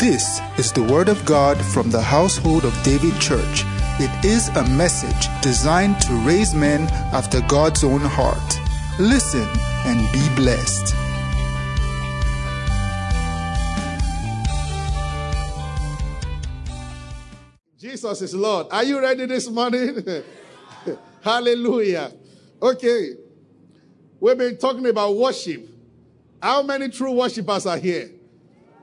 This is the Word of God from the household of David Church. It is a message designed to raise men after God's own heart. Listen and be blessed. Jesus is Lord. Are you ready this morning? Hallelujah. Okay. We've been talking about worship. How many true worshipers are here?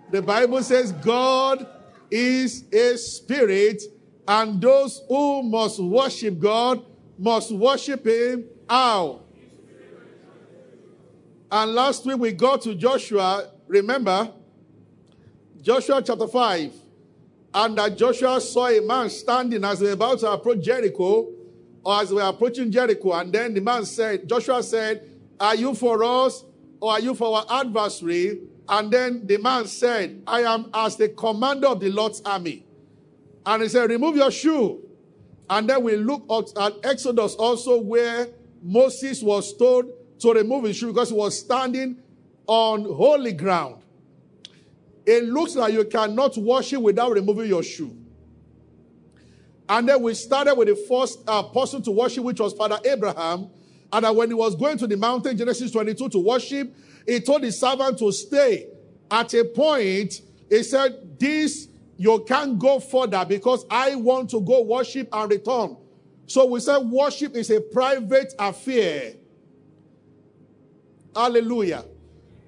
The Bible says God is a spirit, and those who must worship God must worship Him how? And last week we got to Joshua, remember? Joshua chapter 5. And that Joshua saw a man standing as were about to approach Jericho, or as were approaching Jericho. And then the man said, Joshua said, Are you for us, or are you for our adversary? And then the man said, I am as the commander of the Lord's army. And he said, Remove your shoe. And then we look at Exodus also, where Moses was told to remove his shoe because he was standing on holy ground. It looks like you cannot worship without removing your shoe. And then we started with the first uh, person to worship, which was Father Abraham. And when he was going to the mountain, Genesis 22, to worship, he told his servant to stay. At a point, he said, This, you can't go further because I want to go worship and return. So we said worship is a private affair. Hallelujah.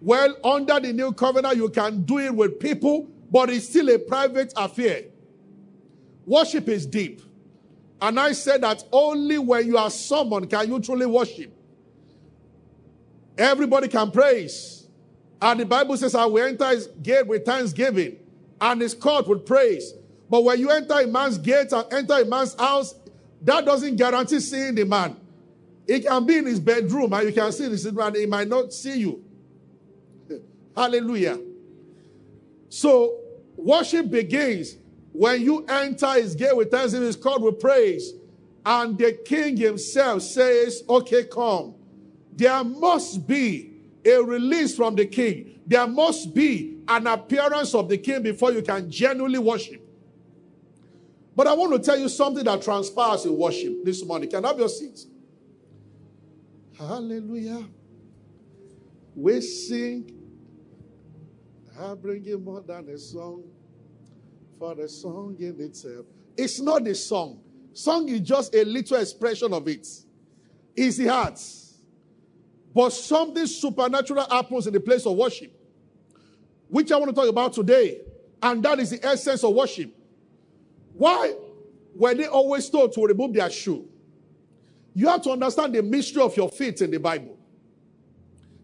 Well, under the new covenant, you can do it with people, but it's still a private affair. Worship is deep. And I said that only when you are summoned can you truly worship. Everybody can praise. And the Bible says, I will enter his gate with thanksgiving and his court with praise. But when you enter a man's gate and enter a man's house, that doesn't guarantee seeing the man. He can be in his bedroom and you can see this man, he might not see you. Hallelujah. So worship begins when you enter his gate with thanksgiving, his court with praise. And the king himself says, Okay, come. There must be a release from the king. There must be an appearance of the king before you can genuinely worship. But I want to tell you something that transpires in worship this morning. Can I have your seats? Hallelujah. We sing. I bring you more than a song for the song in itself. It's not the song. Song is just a little expression of it. It's the heart. But something supernatural happens in the place of worship, which I want to talk about today. And that is the essence of worship. Why were they always told to remove their shoe? You have to understand the mystery of your feet in the Bible.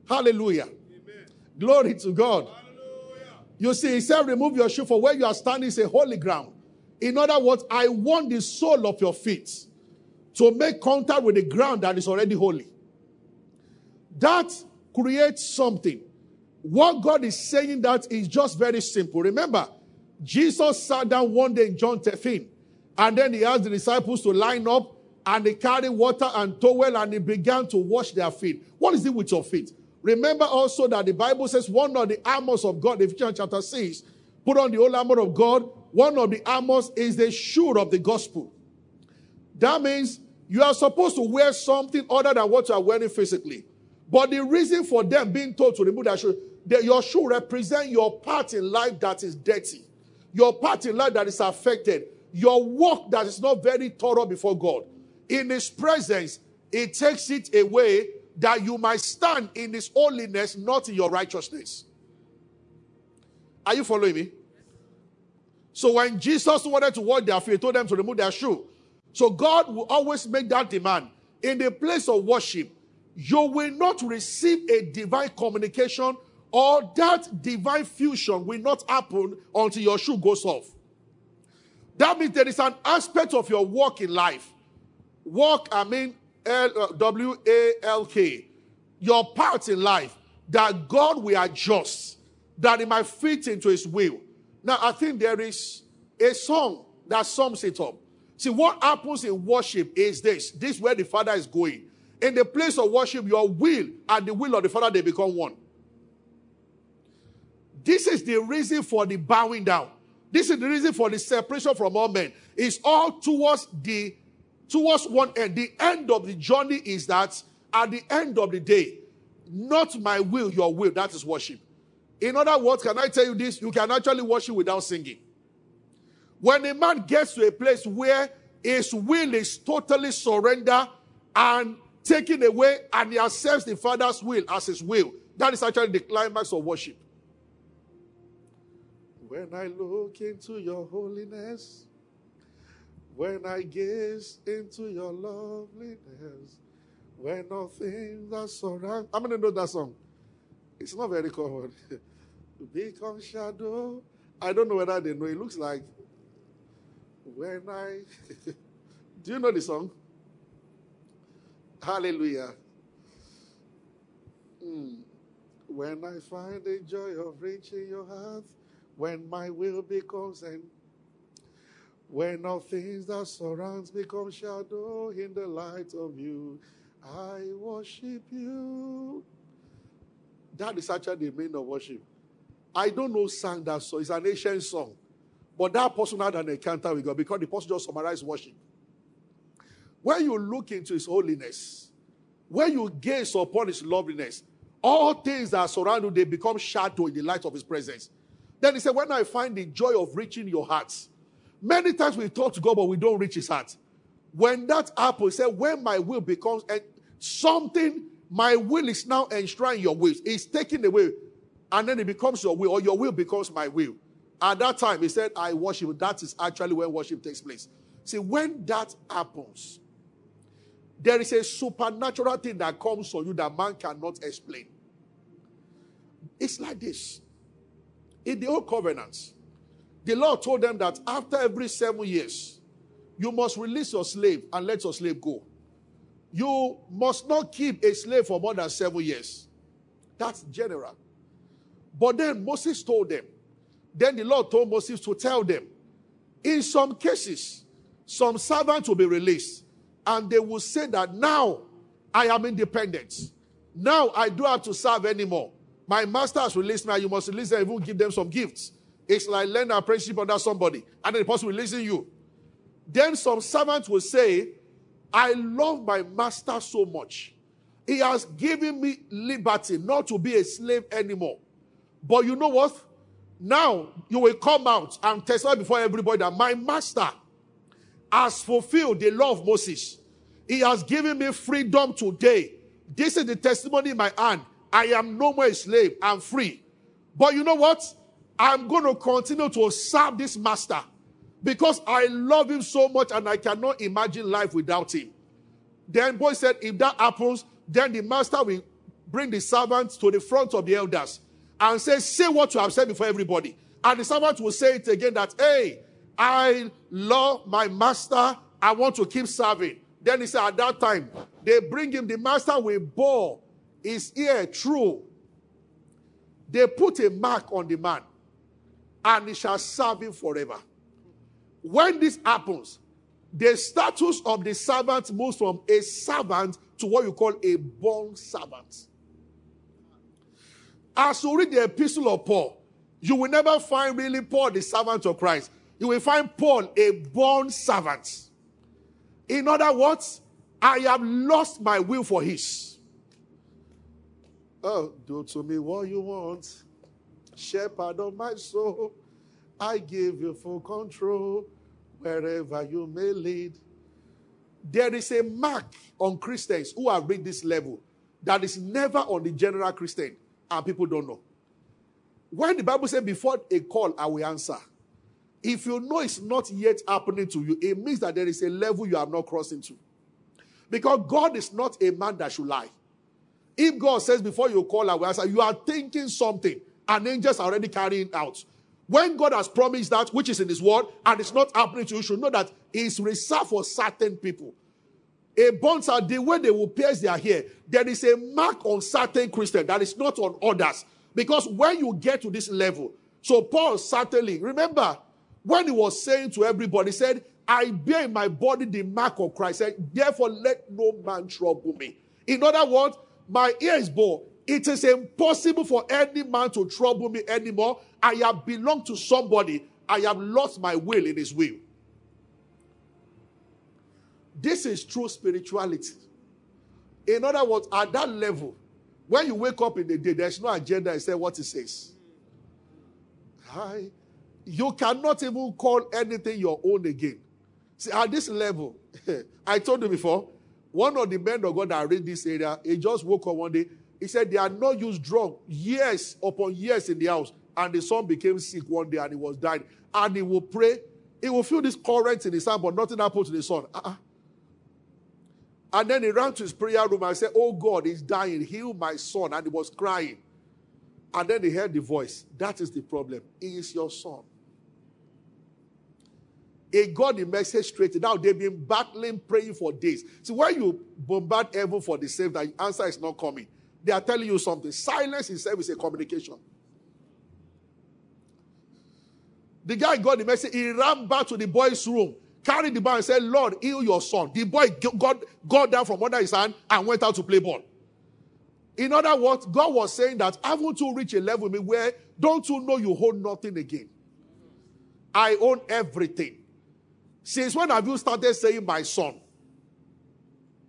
Hallelujah. Amen. Glory to God. Hallelujah. You see, he said, remove your shoe for where you are standing is a holy ground. In other words, I want the sole of your feet to make contact with the ground that is already holy. That creates something. What God is saying that is just very simple. Remember, Jesus sat down one day in John 13, and then he asked the disciples to line up, and they carried water and towel, and he began to wash their feet. What is it with your feet? Remember also that the Bible says one of the armors of God, Ephesians chapter 6, put on the whole armor of God. One of the armors is the shoe of the gospel. That means you are supposed to wear something other than what you are wearing physically. But the reason for them being told to remove that shoe, that your shoe represent your part in life that is dirty, your part in life that is affected, your work that is not very thorough before God. In His presence, it takes it away that you might stand in His holiness, not in your righteousness. Are you following me? So when Jesus wanted to wash their feet, he told them to remove their shoe. So God will always make that demand. In the place of worship, you will not receive a divine communication or that divine fusion will not happen until your shoe goes off. That means there is an aspect of your walk in life. Walk, I mean uh, W A L K. Your part in life that God will adjust, that it might fit into His will. Now, I think there is a song that sums it up. See, what happens in worship is this this is where the Father is going. In the place of worship, your will and the will of the Father, they become one. This is the reason for the bowing down. This is the reason for the separation from all men. It's all towards the towards one end. The end of the journey is that at the end of the day, not my will, your will. That is worship. In other words, can I tell you this? You can actually worship without singing. When a man gets to a place where his will is totally surrendered and taken away, and he accepts the Father's will as his will, that is actually the climax of worship. When I look into your holiness, when I gaze into your loveliness, when all things are. I'm to know that song. It's not very common. Become shadow. I don't know whether they know. It looks like when I. Do you know the song? Hallelujah. Mm. When I find the joy of reaching your heart, when my will becomes and when all things that surrounds become shadow in the light of you, I worship you. That is actually the meaning of worship. I don't know sang that song. It's an ancient song. But that person had an encounter with God because the person just summarized worship. When you look into his holiness, when you gaze upon his loveliness, all things that surround you, they become shadow in the light of his presence. Then he said, When I find the joy of reaching your hearts, many times we talk to God, but we don't reach his heart. When that happens, he said, When my will becomes something, my will is now enshrined your will. It's taken away, and then it becomes your will, or your will becomes my will. At that time, he said, I worship. That is actually when worship takes place. See, when that happens, there is a supernatural thing that comes on you that man cannot explain. It's like this. In the old covenant, the Lord told them that after every seven years, you must release your slave and let your slave go. You must not keep a slave for more than seven years. That's general. But then Moses told them, then the Lord told Moses to tell them, in some cases, some servants will be released, and they will say that now I am independent. Now I don't have to serve anymore. My master has released me, you must release them, even give them some gifts. It's like learn apprenticeship under somebody, and then the person releasing you. Then some servants will say, I love my master so much. He has given me liberty not to be a slave anymore. But you know what? Now you will come out and testify before everybody that my master has fulfilled the law of Moses. He has given me freedom today. This is the testimony in my hand. I am no more a slave. I'm free. But you know what? I'm going to continue to serve this master because I love him so much and I cannot imagine life without him. Then boy said, if that happens, then the master will bring the servants to the front of the elders and say, say what you have said before everybody. And the servant will say it again that, hey, I love my master. I want to keep serving. Then he said, at that time, they bring him, the master will bore his ear true. They put a mark on the man, and he shall serve him forever. When this happens, the status of the servant moves from a servant to what you call a born servant. As you read the epistle of Paul, you will never find really Paul the servant of Christ. You will find Paul a born servant. In other words, I have lost my will for his. Oh, do to me what you want, shepherd of my soul. I give you full control wherever you may lead. There is a mark on Christians who have reached this level that is never on the general Christian, and people don't know. When the Bible says, Before a call, I will answer. If you know it's not yet happening to you, it means that there is a level you are not crossing to. Because God is not a man that should lie. If God says, Before you call, I will answer, you are thinking something, and angels are already carrying out. When God has promised that, which is in His word, and it's not happening to you, you should know that it's reserved for certain people. A bonds are the way they will pierce their hair. There is a mark on certain Christians that is not on others. Because when you get to this level, so Paul certainly, remember, when he was saying to everybody, he said, I bear in my body the mark of Christ. Said, Therefore, let no man trouble me. In other words, my ear is born. It is impossible for any man to trouble me anymore. I have belonged to somebody I have lost my will in his will. This is true spirituality. In other words, at that level, when you wake up in the day, there's no agenda say what it says. I, you cannot even call anything your own again. See, at this level, I told you before, one of the men of God that read this area, he just woke up one day. He said they had not used drug years upon years in the house. And the son became sick one day and he was dying. And he will pray. He will feel this current in his hand, but nothing happened to the son. Uh-uh. And then he ran to his prayer room and said, Oh God, he's dying. Heal my son. And he was crying. And then he heard the voice. That is the problem. He is your son. He got the message straight. Now they've been battling, praying for days. See, when you bombard heaven for the same, the answer is not coming. They are telling you something. Silence itself is a communication. The guy got the message. He ran back to the boy's room, carried the boy, and said, Lord, heal your son. The boy got, got down from under his hand and went out to play ball. In other words, God was saying that haven't you reached a level where don't you know you hold nothing again? I own everything. Since when have you started saying my son?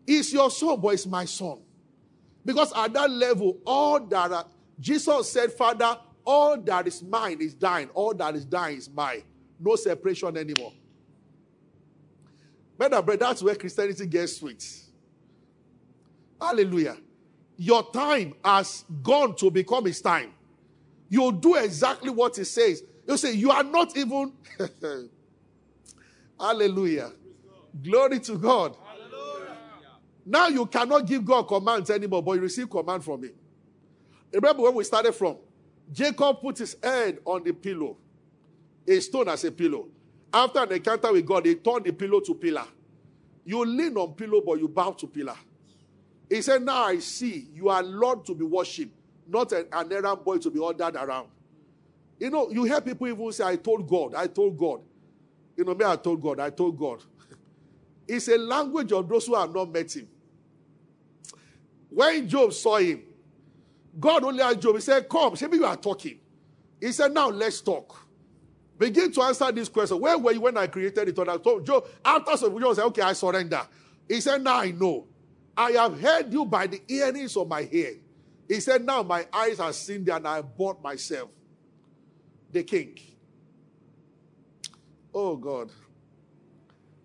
It's your son, but it's my son. Because at that level, all that Jesus said, Father, all that is mine is thine. All that is thine is mine. No separation anymore. Brother, brother, that's where Christianity gets sweet. Hallelujah. Your time has gone to become his time. You do exactly what he says. You say, You are not even. Hallelujah. Glory to God. Hallelujah. Now you cannot give God commands anymore, but you receive command from him. Remember when we started from? Jacob put his head on the pillow, a stone as a pillow. After an encounter with God, he turned the pillow to pillar. You lean on pillow, but you bow to pillar. He said, Now I see you are Lord to be worshipped, not an, an errand boy to be ordered around. You know, you hear people even say, I told God, I told God. You know, me, I told God, I told God. it's a language of those who have not met him. When Job saw him, God only asked Job, He said, Come, maybe you are talking. He said, Now let's talk. Begin to answer this question. Where were you when I created it? And I told Job, after some Job said, Okay, I surrender. He said, Now I know. I have heard you by the earrings of my hair. He said, Now my eyes are seen there and I bought myself the king. Oh God.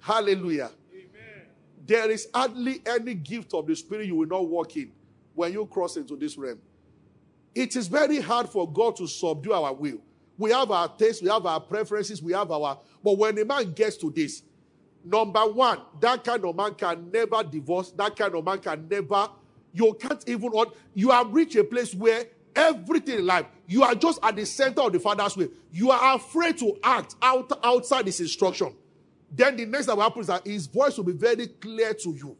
Hallelujah. Amen. There is hardly any gift of the Spirit you will not walk in when you cross into this realm. It is very hard for God to subdue our will. We have our tastes, we have our preferences, we have our. But when a man gets to this, number one, that kind of man can never divorce. That kind of man can never. You can't even. You have reached a place where everything in life, you are just at the center of the Father's will. You are afraid to act out, outside His instruction. Then the next that will happen is that His voice will be very clear to you.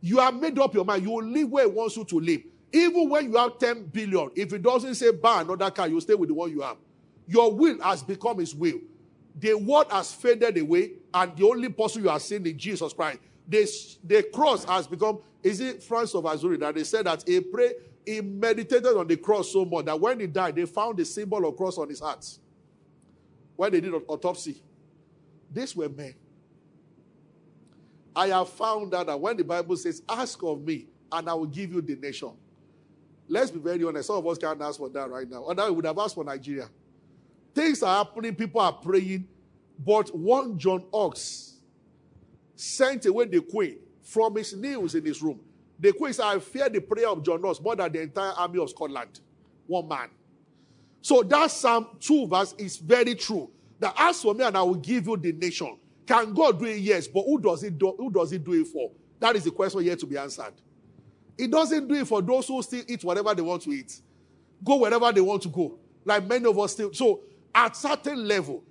You have made up your mind. You will live where He wants you to live. Even when you have 10 billion, if it doesn't say buy another car, you stay with the one you have. Your will has become his will. The word has faded away, and the only person you are seeing is Jesus Christ. The, the cross has become, is it Francis of Assisi that they said that he prayed, he meditated on the cross so much that when he died, they found the symbol of cross on his heart. When they did an autopsy. These were men. I have found out that when the Bible says, Ask of me, and I will give you the nation. Let's be very honest. Some of us can't ask for that right now. That we would have asked for Nigeria. Things are happening, people are praying. But one John Knox sent away the queen from his knees in his room. The queen said, I fear the prayer of John Knox more than the entire army of Scotland. One man. So that Psalm 2 verse is very true. That ask for me and I will give you the nation. Can God do it? Yes. But who does it do, who does it do it for? That is the question yet to be answered. It doesn't do it for those who still eat whatever they want to eat, go wherever they want to go. Like many of us still. So, at certain level,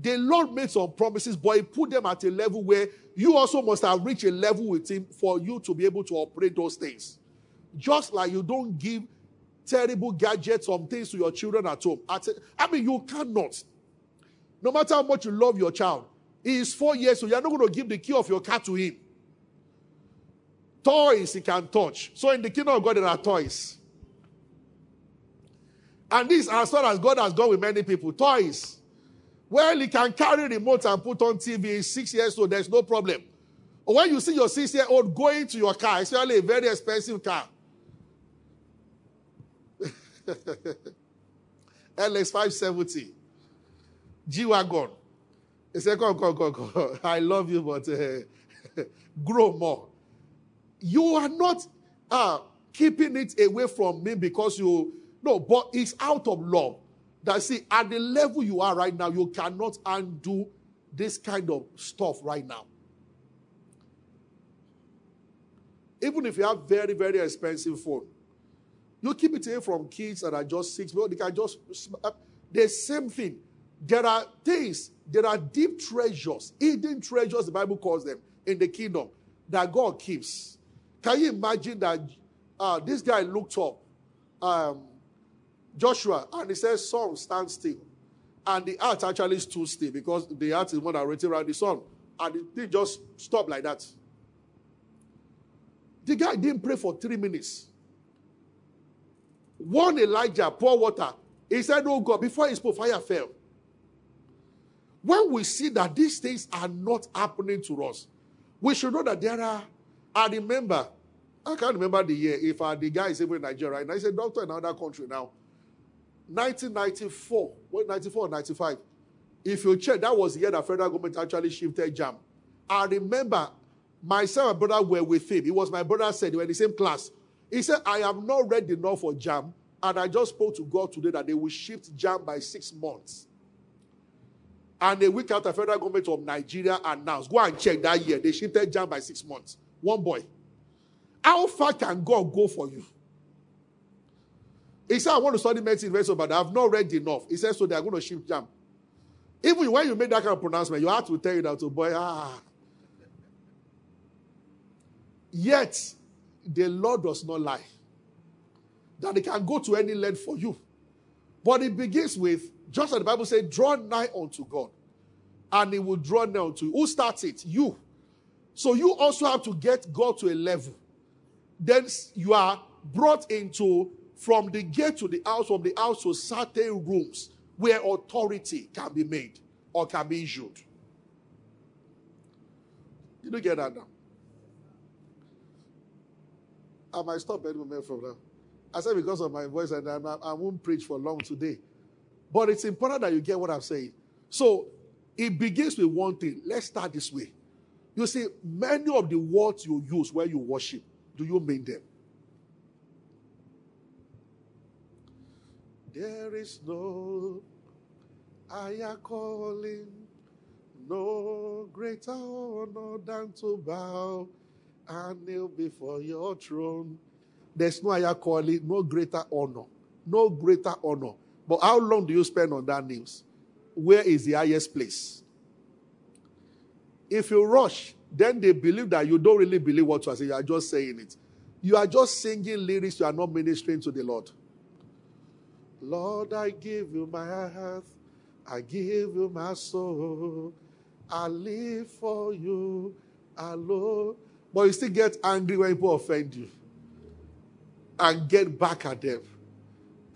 the Lord made some promises, but He put them at a level where you also must have reached a level with Him for you to be able to operate those things. Just like you don't give terrible gadgets, some things to your children at home. I mean, you cannot. No matter how much you love your child, he is four years, so you're not going to give the key of your car to him. Toys he can touch. So in the kingdom of God, there are toys. And this, as far as God has gone with many people, toys. Well, he can carry remote and put on TV. Six years old, there's no problem. When you see your six year old going to your car, especially a very expensive car, LX 570, G Wagon. He said, Come, come, come, come. I love you, but uh, grow more. You are not uh, keeping it away from me because you, no, but it's out of love. That see, at the level you are right now, you cannot undo this kind of stuff right now. Even if you have very, very expensive phone, you keep it away from kids that are just six. Well, they can just uh, the same thing. There are things, there are deep treasures, hidden treasures, the Bible calls them, in the kingdom that God keeps. Can you imagine that uh, this guy looked up um, Joshua and he says, Son, stand still. And the earth actually stood still because the earth is more than rotating around the sun. And the thing just stopped like that. The guy didn't pray for three minutes. One Elijah, pour water. He said, Oh God, before spoke, fire fell. When we see that these things are not happening to us, we should know that there are. I remember, I can't remember the year. If uh, the guy is even in Nigeria right now, he's a doctor in another country now. 1994, what 94 or 95? If you check, that was the year that federal government actually shifted JAMB. I remember myself and brother were with him. It was my brother said, they were in the same class. He said, I have not read enough for JAMB. and I just spoke to God today that they will shift JAMB by six months. And a week after federal government of Nigeria announced, go and check that year, they shifted jam by six months. One boy. How far can God go for you? He said, I want to study medicine but I've not read enough. He said, so they are going to shift JAMB. Even when you make that kind of pronouncement, you have to tell you that, oh boy, ah. Yet, the Lord does not lie. That he can go to any length for you. But it begins with, just as the Bible says, draw nigh unto God. And he will draw nigh unto you. Who starts it? You. So you also have to get God to a level. Then you are brought into from the gate to the house, from the house to certain rooms where authority can be made or can be issued. You don't get that now. I might stop any moment from now. I said because of my voice, and I, I won't preach for long today. But it's important that you get what I'm saying. So it begins with one thing. Let's start this way. You see, many of the words you use when you worship, do you mean them? There is no higher calling, no greater honor than to bow and kneel before your throne. There's no higher calling, no greater honor, no greater honor. But how long do you spend on that news? Where is the highest place? If you rush, then they believe that you don't really believe what you are saying. You are just saying it. You are just singing lyrics. You are not ministering to the Lord. Lord, I give you my heart. I give you my soul. I live for you alone. But you still get angry when people offend you and get back at them.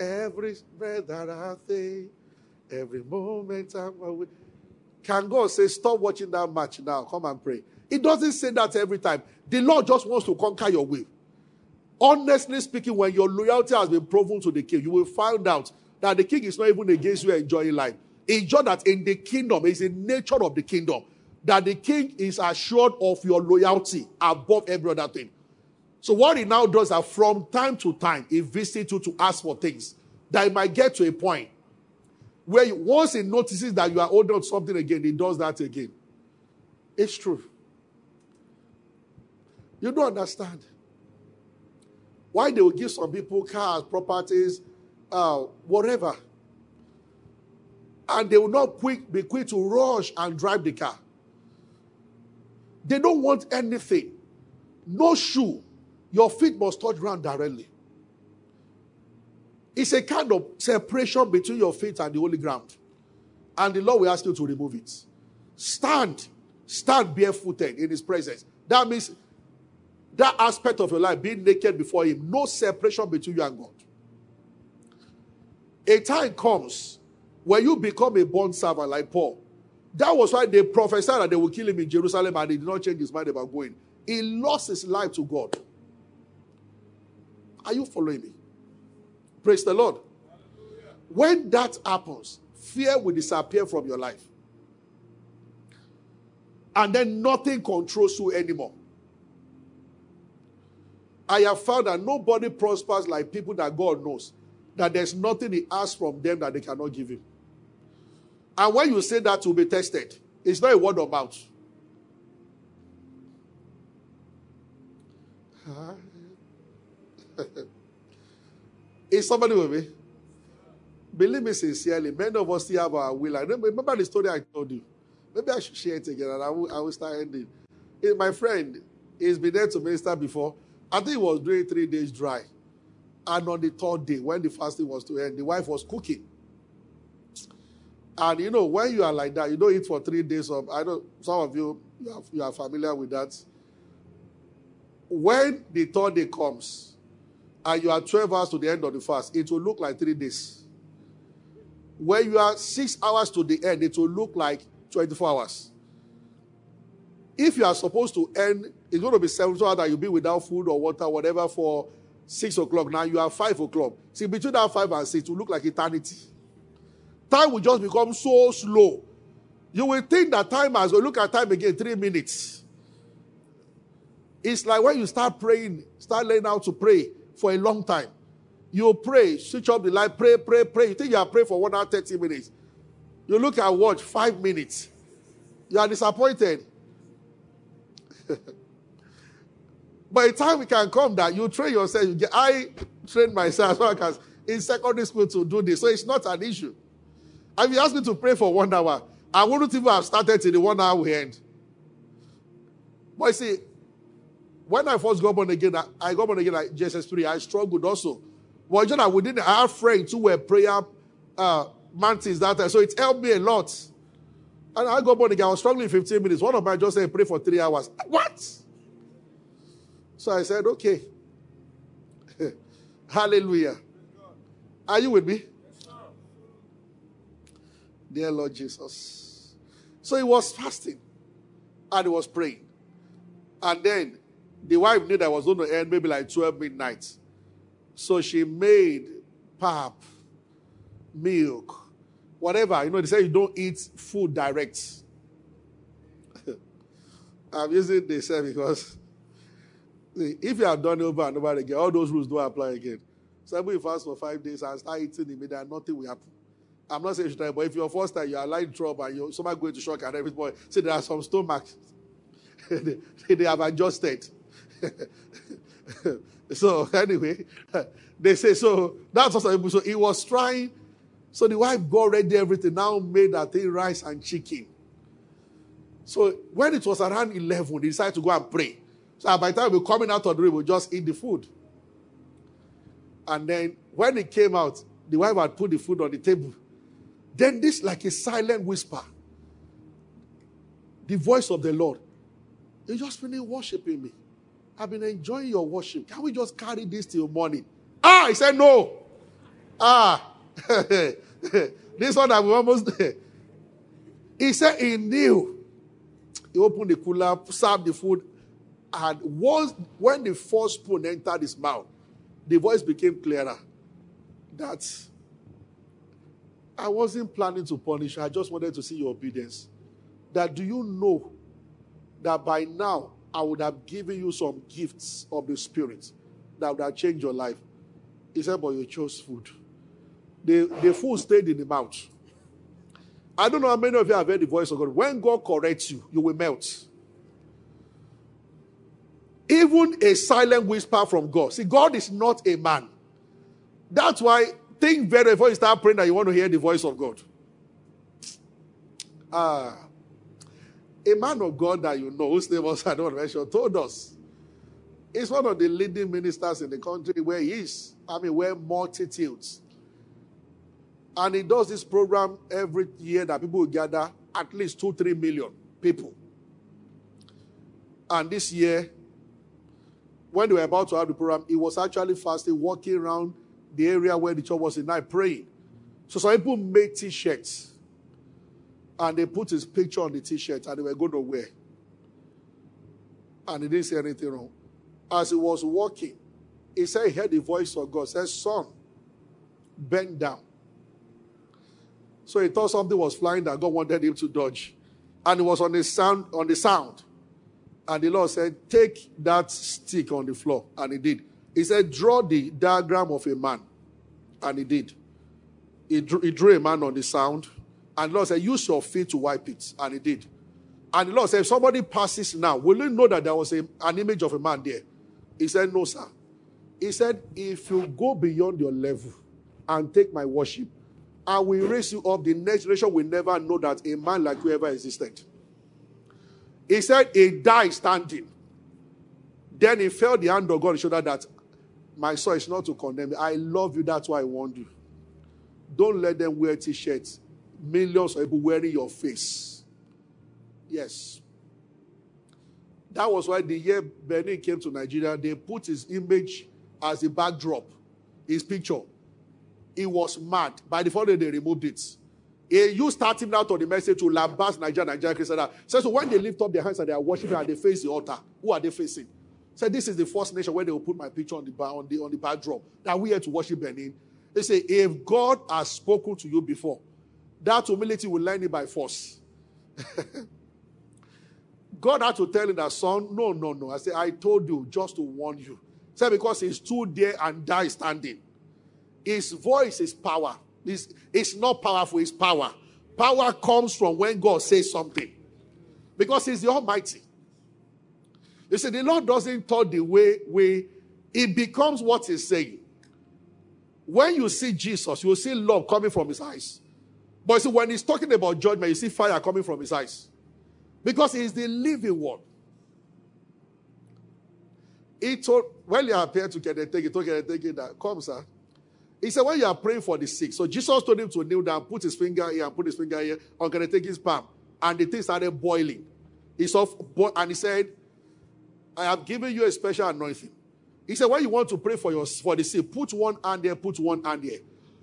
Every breath that I take, every moment I'm away. Can God say, Stop watching that match now? Come and pray. It doesn't say that every time. The Lord just wants to conquer your will. Honestly speaking, when your loyalty has been proven to the king, you will find out that the king is not even against you enjoying life. Enjoy that in the kingdom, it's the nature of the kingdom that the king is assured of your loyalty above every other thing. So what he now does is from time to time, he visits you to ask for things that he might get to a point where once he notices that you are holding on something again, he does that again. It's true. You don't understand. Why they will give some people cars, properties, uh, whatever. And they will not quick, be quick to rush and drive the car. They don't want anything. No shoe. Your feet must touch ground directly. It's a kind of separation between your feet and the holy ground. And the Lord will ask you to remove it. Stand. Stand barefooted in His presence. That means that aspect of your life, being naked before Him, no separation between you and God. A time comes When you become a born servant like Paul, that was why they prophesied that they will kill him in Jerusalem and he did not change his mind about going. He lost his life to God. Are you following me? Praise the Lord. When that happens, fear will disappear from your life. And then nothing controls you anymore. I have found that nobody prospers like people that God knows, that there's nothing He asks from them that they cannot give Him. And when you say that to be tested, it's not a word of mouth. Is somebody with me? Believe me sincerely, many of us still have our will. I remember the story I told you. Maybe I should share it again and I will, I will start ending. Eh, my friend, he's been there to minister before. I think it was doing three days dry. And on the third day, when the fasting was to end, the wife was cooking. And you know, when you are like that, you don't eat for three days. Of, I know some of you, you are, you are familiar with that. When the third day comes, and you are 12 hours to the end of the fast, it will look like three days. When you are six hours to the end, it will look like 24 hours. If you are supposed to end, it's going to be seven hours that you'll be without food or water, whatever, for six o'clock. Now you are five o'clock. See, between that five and six, it will look like eternity. Time will just become so slow. You will think that time has, look at time again, three minutes. It's like when you start praying, start learning how to pray for a long time. You pray, switch up the light, pray, pray, pray. You think you are praying for one hour, 30 minutes. You look at watch, five minutes. You are disappointed. By the time we can come that you train yourself, you get, I trained myself as well as in secondary school to do this. So it's not an issue. If you ask me to pray for one hour, I wouldn't even have started till the one hour we end. But you see, when I first got born again, I, I got born again like Jesus 3, I struggled also. But you know, we didn't have friends who were prayer uh, mantis that time. So it helped me a lot. And I got born again. I was struggling 15 minutes. One of my just said, pray for three hours. What? So I said, okay. Hallelujah. Are you with me? Dear Lord Jesus. So he was fasting and he was praying. And then the wife knew that was going to end maybe like 12 midnight. So she made pap, milk, whatever. You know, they say you don't eat food direct. I'm using this because if you have done it over and over again, all those rules don't apply again. So you fast for five days and start eating immediately, nothing will happen. I'm not saying you should try, but if you're first time, you are lying trouble and you're somebody going to shock and everybody, see there are some stomachs. they, they have adjusted. so anyway, they say so that's what also so he was trying. So the wife got ready everything, now made that thing rice and chicken. So when it was around 11, they decided to go and pray. So by the time we were coming out of the room, we just eat the food. And then when it came out, the wife had put the food on the table. Then this like a silent whisper. The voice of the Lord. You just finished worshiping me. I've been enjoying your worship. Can we just carry this till morning? Ah, he said no. Ah, this one we almost there. He said he knew. He opened the cooler, served the food, and once when the first spoon entered his mouth, the voice became clearer. That I wasn't planning to punish you. I just wanted to see your obedience. That do you know that by now I would have given you some gifts of the Spirit that would have changed your life. He said, But you chose food. The, the food stayed in the mouth. I don't know how many of you have heard the voice of God. When God corrects you, you will melt. Even a silent whisper from God. See, God is not a man. That's why think very before you start praying that you want to hear the voice of God. Ah. A man of God that you know, whose name was I don't mention, told us. He's one of the leading ministers in the country where he is. I mean, where multitudes. And he does this program every year that people gather at least two, three million people. And this year, when they were about to have the program, he was actually fasting, walking around the area where the church was in night praying. So some people made t-shirts and they put his picture on the t-shirt and they were going to wear. And he didn't say anything wrong. As he was walking, he said he heard the voice of God. Said, son, bend down. So he thought something was flying that God wanted him to dodge. And it was on the sound, on the sound. And the Lord said, Take that stick on the floor. And he did. He said, Draw the diagram of a man. And he did. He drew, he drew a man on the sound. And the Lord said, Use your feet to wipe it. And he did. And the Lord said, If somebody passes now, will you know that there was a, an image of a man there? He said, No, sir. He said, If you go beyond your level and take my worship, I will raise you up. The next generation will never know that a man like you ever existed. He said, He died standing. Then he felt the hand of God his shoulder that my son is not to condemn me. I love you. That's why I want you. Don't let them wear t shirts. Millions of people wearing your face. Yes. That was why the year Benny came to Nigeria, they put his image as a backdrop, his picture. He was mad. By the following they removed it. Used starting out on the message to lambast Nigeria, Nigeria Christian. So, so when they lift up their hands and they are worshiping and they face the altar, who are they facing? So this is the first nation where they will put my picture on the on the on the backdrop. That we had to worship Benin. They say, if God has spoken to you before, that humility will learn it by force. God had to tell him that, son, no, no, no. I said, I told you just to warn you. Say because he stood there and died standing. His voice is power. It's, it's not powerful, it's power. Power comes from when God says something. Because He's the Almighty. You see, the Lord doesn't talk the way we it becomes what He's saying. When you see Jesus, you see love coming from his eyes. But see, when he's talking about judgment, you see fire coming from his eyes. Because he's the living one. He told, when you appear to get a take it, that come, sir. He said, when you are praying for the sick, so Jesus told him to kneel down, put his finger here, and put his finger here, on can take his palm. And the thing started boiling. He saw, and he said, I have given you a special anointing. He said, when you want to pray for your for the sick, put one hand there, put one hand there.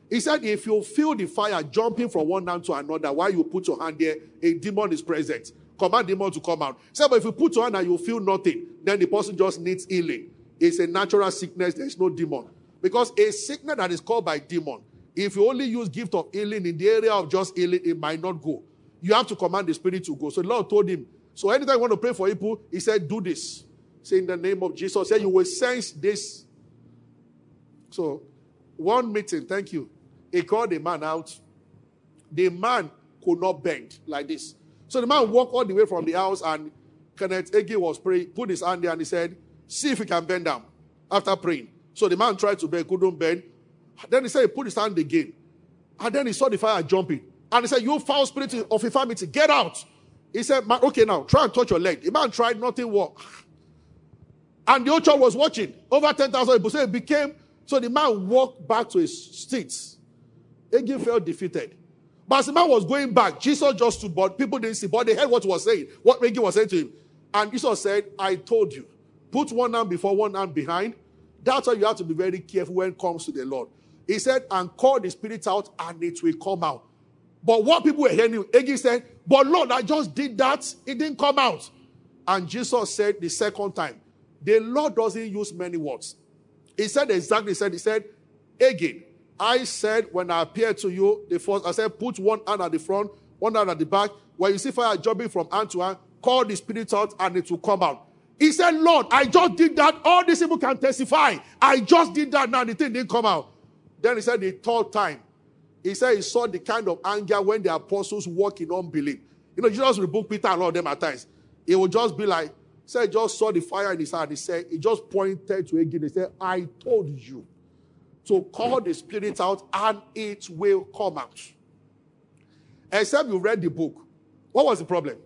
He said, if you feel the fire jumping from one hand to another while you put your hand there, a demon is present. Command demon to come out. He said, but if you put your hand and you feel nothing, then the person just needs healing. It's a natural sickness, there's no demon. Because a sickness that is called by demon, if you only use gift of healing in the area of just healing, it might not go. You have to command the spirit to go. So the Lord told him, so anytime you want to pray for people, he said, do this. Say in the name of Jesus, say you will sense this. So one meeting, thank you. He called the man out. The man could not bend like this. So the man walked all the way from the house and Kenneth Hagin was praying, put his hand there and he said, see if he can bend down after praying. So the man tried to bend, couldn't bend. Then he said he put his hand again. And then he saw the fire jumping. And he said, You foul spirit of infirmity, get out. He said, man, Okay, now try and touch your leg. The man tried, nothing worked. And the old church was watching. Over 10,000 people. So it became, so the man walked back to his seats. Hagin felt defeated. But as the man was going back, Jesus just stood, but people didn't see. But they heard what he was saying, what Hagin was saying to him. And Jesus said, I told you, put one hand before, one hand behind. That's why you have to be very careful when it comes to the Lord. He said, and call the spirit out, and it will come out. But what people were hearing, Hagin said, But Lord, I just did that. It didn't come out. And Jesus said the second time, the Lord doesn't use many words. He said exactly, he said, he said, again, I said when I appeared to you, the first, I said, put one hand at the front, one hand at the back. When you see fire jumping from hand to hand, call the spirit out and it will come out. He said, Lord, I just did that. All these people can testify. I just did that now. The thing didn't come out. Then he said the third time. He said he saw the kind of anger when the apostles walk in unbelief. You know, Jesus rebuked Peter and all of them at times. It would just be like, said just saw the fire in his hand. He said, he just pointed to again. He said, I told you to call the spirit out and it will come out. Except you read the book. What was the problem?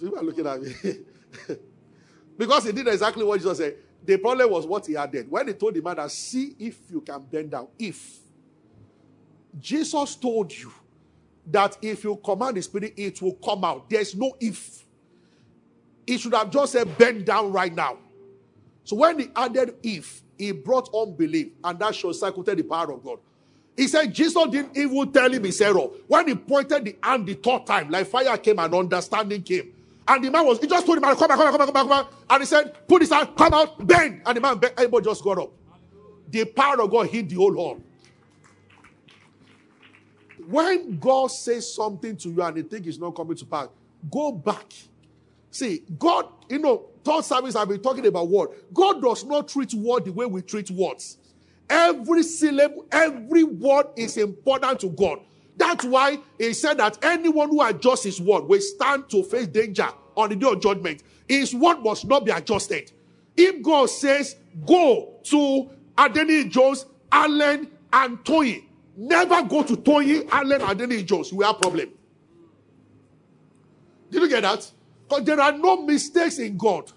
People are looking at me. because he did exactly what Jesus said. The problem was what he had done. When he told the man that, see if you can bend down. If. Jesus told you that if you command the spirit, it will come out. There's no if. He should have just said, bend down right now. So when he added if, he brought unbelief, and that short circuited the power of God. He said Jesus didn't even tell him his error. When he pointed the hand the third time, like fire came and understanding came. And the man was, he just told him, come back, come back, come back, come back. And he said, put his hand, come out, bend. And the man, everybody just got up. The power of God hit the whole hall. When God says something to you and you think it's not coming to pass, go back. See, God, you know, third service I've been talking about word. God does not treat word the way we treat words. Every syllable, every word is important to God. That's why he said that anyone who adjusts his word will stand to face danger on the day of judgment. His word must not be adjusted. If God says, go to Adeni Jones, Allen, and Toyin, never go to Toyin, Allen, and Adeni Jones. We have a problem. Did you get that? Because there are no mistakes in God.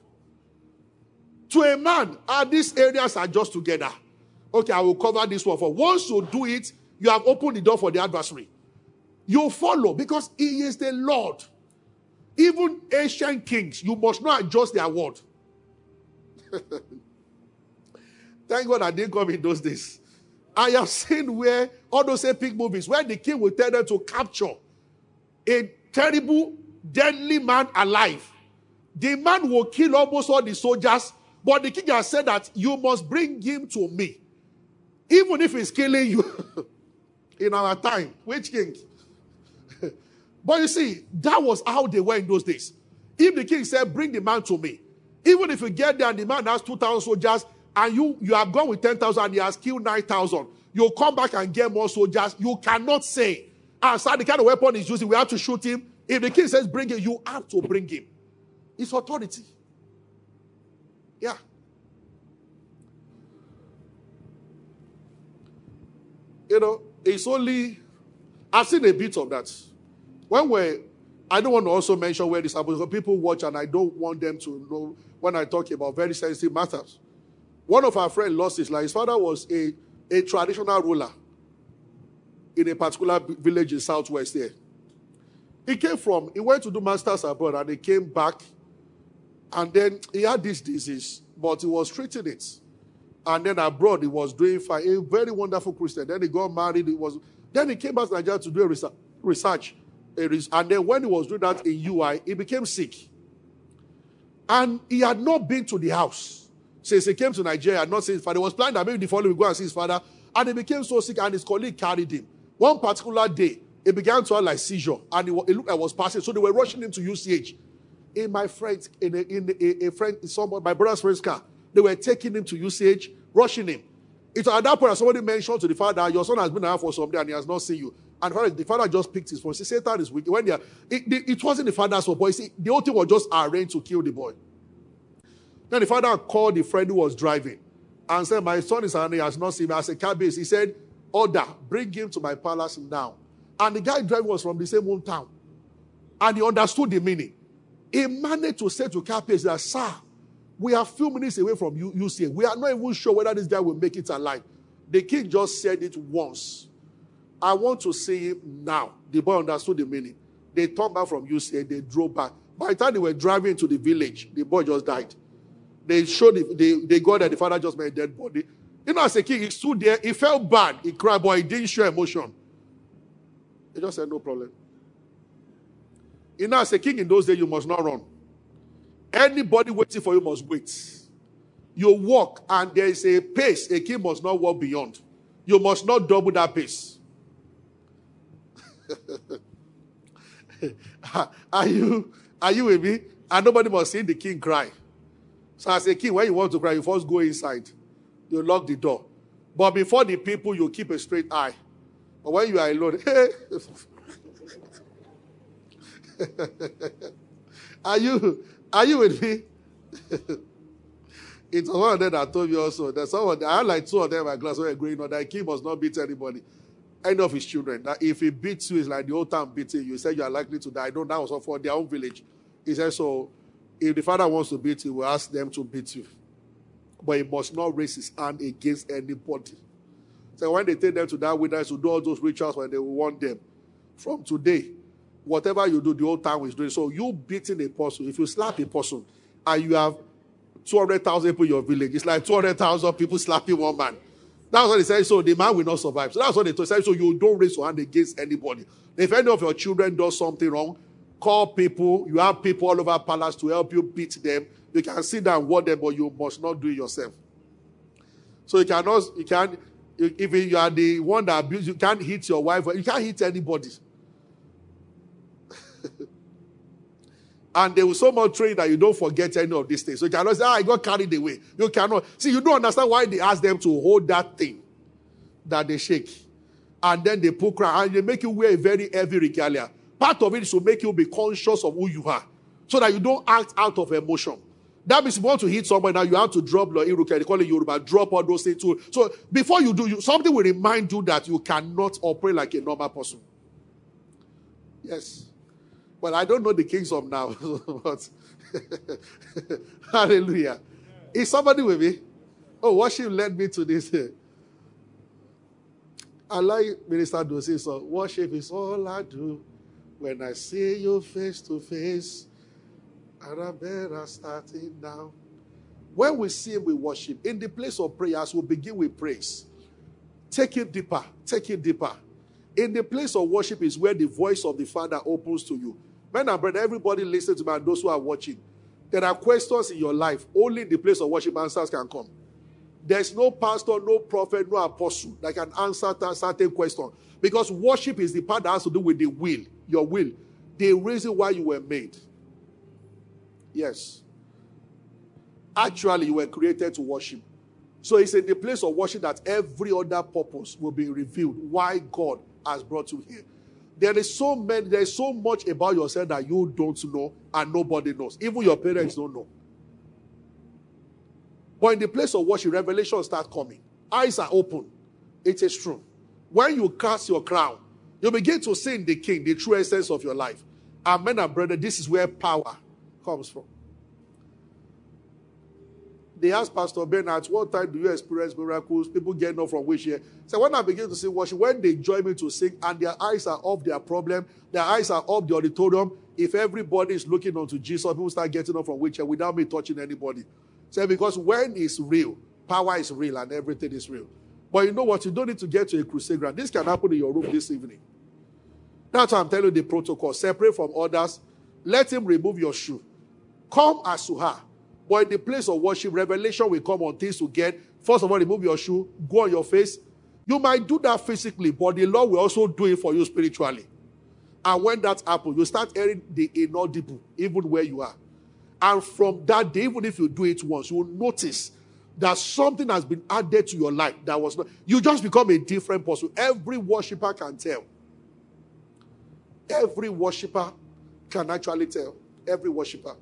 To a man, are these areas are just together. Okay, I will cover this one for. Once you do it, you have opened the door for the adversary. You follow because he is the Lord. Even ancient kings, you must not adjust their word. Thank God I didn't come in those days. I have seen where all those epic movies where the king will tell them to capture a terrible, deadly man alive. The man will kill almost all the soldiers, but the king has said that you must bring him to me. Even if he's killing you in our time. Which king? but you see, that was how they were in those days. If the king said, Bring the man to me, even if you get there and the man has 2,000 soldiers and you, you have gone with 10,000 and he has killed 9,000, you'll come back and get more soldiers. You cannot say, Ah, sir, the kind of weapon he's using, we have to shoot him. If the king says, Bring him, you have to bring him. It's authority. Yeah. You know, it's only, I've seen a bit of that. When we're, I don't want to also mention where this happens, because people watch and I don't want them to know when I talk about very sensitive matters. One of our friends lost his life. His father was a, a traditional ruler in a particular village in southwest there. He came from, he went to do masters abroad and he came back and then he had this disease, but he was treating it. And then abroad, he was doing fine. A very wonderful Christian. Then he got married. He was. Then he came back to Nigeria to do a research. And then when he was doing that in UI, he became sick. And he had not been to the house since he came to Nigeria. Not seen his father. He was planning that maybe the following week go and see his father. And he became so sick, and his colleague carried him. One particular day, he began to have like seizure, and he, looked like was passing. So they were rushing him to UCH. In my friend, in a, in a, a friend, someone, my brother's friend's car, they were taking him to UCH, rushing him. It's at that point that somebody mentioned to the father, Your son has been around for some day and he has not seen you. And the father, the father just picked his phone. He said, Satan is wicked. When they are, it, it, wasn't the father's fault, but see, the whole thing was just arranged to kill the boy. Then the father called the friend who was driving and said, My son is around, he has not seen me. As a cabin, he said, Order, bring him to my palace now. And the guy driving was from the same hometown. And he understood the meaning. He managed to say to Capes that, Sir, we are a few minutes away from you, UCH. We are not even sure whether this guy will make it alive. The king just said it once. I want to see him now. The boy understood the meaning. They turned back from UCH. They drove back. By the time they were driving to the village, the boy just died. They showed, the, they, they got that the father just made a dead body. You know, as a king, he stood there. He felt bad. He cried, but he didn't show emotion. He just said, no problem. You know, as a king in those days, you must not run. Anybody waiting for you must wait. You walk, and there is a pace a king must not walk beyond. You must not double that pace. are you are you with me? And nobody must see the king cry. So as a king, when you want to cry, you first go inside. You lock the door. But before the people, you keep a straight eye. But when you are alone, hey. are you are you with me? it's one of them that told me also that someone I had like two of them my class were growing that king must not beat anybody, any of his children. That if he beats you, it's like the old time beating you. He said you are likely to die. I don't that was for their own village. He said, so if the father wants to beat you, we'll ask them to beat you. But he must not raise his hand against anybody. So when they take them to that wilderness to do all those rituals when they want them, from today, whatever you do, the old time is doing. So you beating a person, if you slap a person and you have 200,000 people in your village. It's like 200,000 people slapping one man. That's what they say. So the man will not survive. So that's what they told. So you don't raise your hand against anybody. If any of your children does something wrong, call people. You have people all over palace to help you beat them. You can sit down and them, but you must not do it yourself. So you cannot, you can, if you are the one that abuse, you can't hit your wife. You can't hit anybody. And they will so much train that you don't forget any of these things. So you cannot say, ah, I got carried away. You cannot. See, you don't understand why they ask them to hold that thing that they shake. And then they put crown and they make you wear a very heavy regalia. Part of it is to make you be conscious of who you are. So that you don't act out of emotion. That means you want to hit somebody now, you have to drop your irukere. They call it Yoruba. Drop all those things too. So before you do, you, something will remind you that you cannot operate like a normal person. Yes. Well, I don't know the kings of now, but hallelujah. Is somebody with me? Oh, worship led me to this. I like Minister Dosi so worship is all I do. When I see you face to face, and I better starting now. When we sing, we worship. In the place of prayers, we begin with praise. Take it deeper. Take it deeper. In the place of worship is where the voice of the Father opens to you. Men and brother, everybody listen to me and those who are watching. There are questions in your life. Only the place of worship answers can come. There's no pastor, no prophet, no apostle that can answer that certain question. Because worship is the part that has to do with the will, your will, the reason why you were made. Yes. Actually, you were created to worship. So it's in the place of worship that every other purpose will be revealed. Why God has brought you here. There is so many, there is so much about yourself that you don't know and nobody knows. Even your parents don't know. But in the place of worship, revelation starts coming. Eyes are open. It is true. When you cast your crown, you begin to see in the king the true essence of your life. Amen and brother, this is where power comes from. They asked Pastor Ben, at what time do you experience miracles? People get up from which year? So when I begin to sing worship, when they join me to sing and their eyes are off their problem, their eyes are off the auditorium, if everybody is looking onto Jesus, people start getting up from year without me touching anybody. Say, because when it's real, power is real and everything is real. But you know what? You don't need to get to a crusade ground. This can happen in your room this evening. That's why I'm telling you the protocol. Separate from others. Let him remove your shoe. Come as you are. But in the place of worship, revelation will come on things to get. First of all, remove your shoe, go on your face. You might do that physically, but the Lord will also do it for you spiritually. And when that happens, you start hearing the inaudible, even where you are. And from that day, even if you do it once, you will notice that something has been added to your life that was not. You just become a different person. Every worshiper can tell. Every worshiper can actually tell. Every worshiper.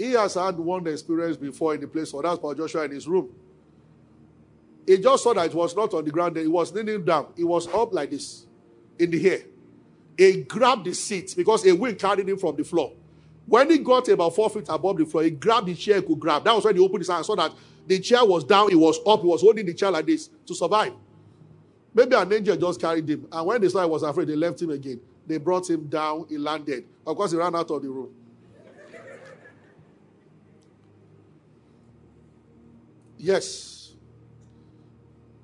He has had one experience before in the place, or that's Paul Joshua in his room. He just saw that it was not on the ground, he was kneeling down. He was up like this in the air. He grabbed the seat because a wind carried him from the floor. When he got about four feet above the floor, he grabbed the chair he could grab. That was when he opened his hand and saw that the chair was down, he was up, he was holding the chair like this to survive. Maybe an angel just carried him. And when they saw he was afraid, they left him again. They brought him down, he landed. Of course, he ran out of the room. Yes.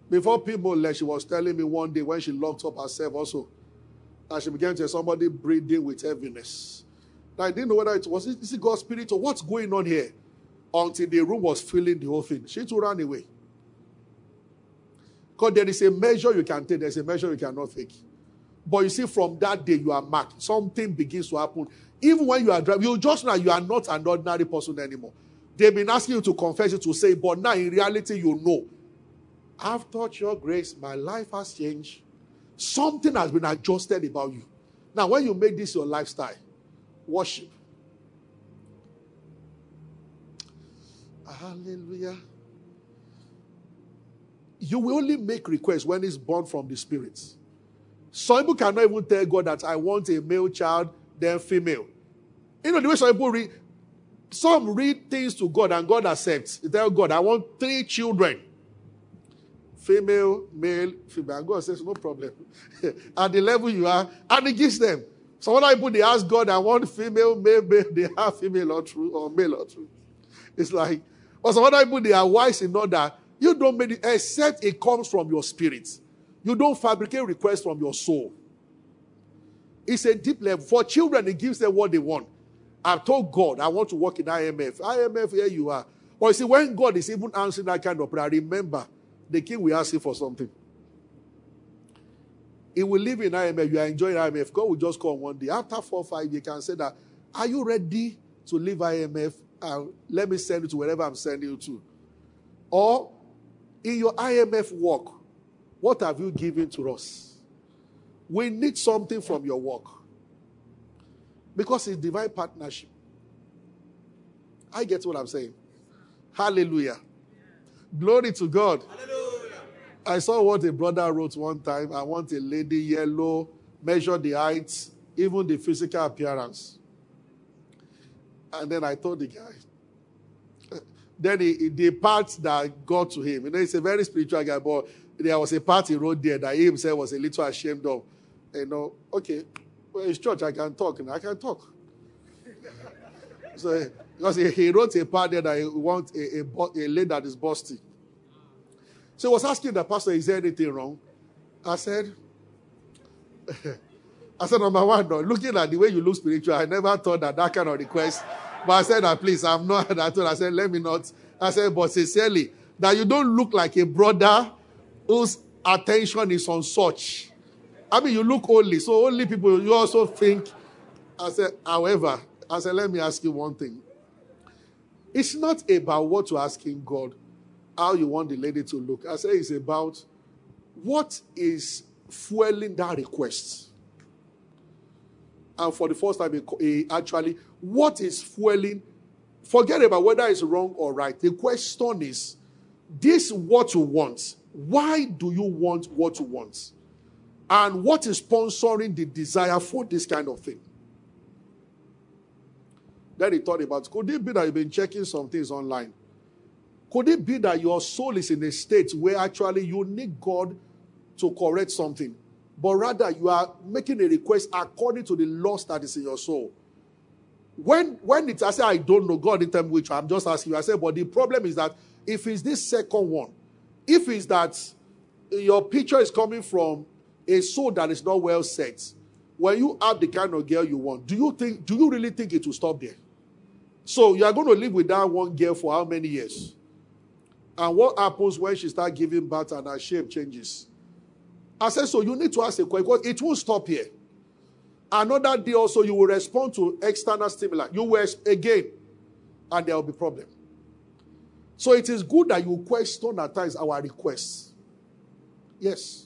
Before people left, she was telling me one day when she locked up herself also that she began to hear somebody breathing with heaviness. I didn't know whether it was is it God's spirit or what's going on here until the room was filling the whole thing. She too ran away. Because there is a measure you can take, there's a measure you cannot take. But you see, from that day, you are marked. Something begins to happen. Even when you are driving, you just know you are not an ordinary person anymore. They've been asking you to confess it to say, but now in reality, you know. I've taught your grace, my life has changed. Something has been adjusted about you. Now, when you make this your lifestyle, worship. Hallelujah. You will only make requests when it's born from the Spirit. Some people cannot even tell God that I want a male child, then female. You know, the way some people read, some read things to God and God accepts. They tell God, I want three children. Female, male, female. And God says, no problem. At the level you are, and He gives them. Some other people, they ask God, I want female, male, male. They have female or true, or male or true. It's like, or some other people, they are wise in order. You don't make it, except it comes from your spirit. You don't fabricate requests from your soul. It's a deep level. For children, it gives them what they want. I've told God, I want to work in IMF. IMF, here you are. But you see, when God is even answering that kind of prayer, remember, the king will ask you for something. He will live in IMF. You are enjoying IMF. God will just come one day. After four five you can say that, are you ready to leave IMF? And uh, let me send you to wherever I'm sending you to. Or in your IMF work, what have you given to us? We need something from your work. Because it's divine partnership. I get what I'm saying. Hallelujah. Glory to God. Hallelujah. I saw what a brother wrote one time. I want a lady yellow, measure the height, even the physical appearance. And then I told the guy. Then he, the part that got to him, you know, he's a very spiritual guy, but there was a part he wrote there that he himself was a little ashamed of. You know, okay, well, it's church, I can talk, and I can talk. so, because he, he, wrote a part there that he wants a, a, a lady that is busty. So he was asking the pastor, is there anything wrong? I said, I said, number one, no, looking at the way you look spiritual, I never thought that that kind of request. But I said, that please, I'm not, I told, I said, let me not. I said, but sincerely, that you don't look like a brother whose attention is on such. I mean, you look only, so only people, you also think. I said, however, I said, let me ask you one thing. It's not about what you're asking God, how you want the lady to look. I said, it's about what is fueling that request. And for the first time, he actually, what is fueling? Forget about whether it's wrong or right. The question is, this what you want why do you want what you want? And what is sponsoring the desire for this kind of thing? Then he thought about could it be that you've been checking some things online? Could it be that your soul is in a state where actually you need God to correct something, but rather you are making a request according to the loss that is in your soul? When when it's I say I don't know, God in terms which I'm just asking you. I say, but the problem is that if it's this second one, if it's that your picture is coming from a soul that is not well set, when you have the kind of girl you want, do you think do you really think it will stop there? So you are going to live with that one girl for how many years? And what happens when she starts giving birth and her shape changes? I said, so you need to ask a question because it won't stop here. Another day also, you will respond to external stimuli. You will again, and there will be problem. So it is good that you question at times our requests. Yes.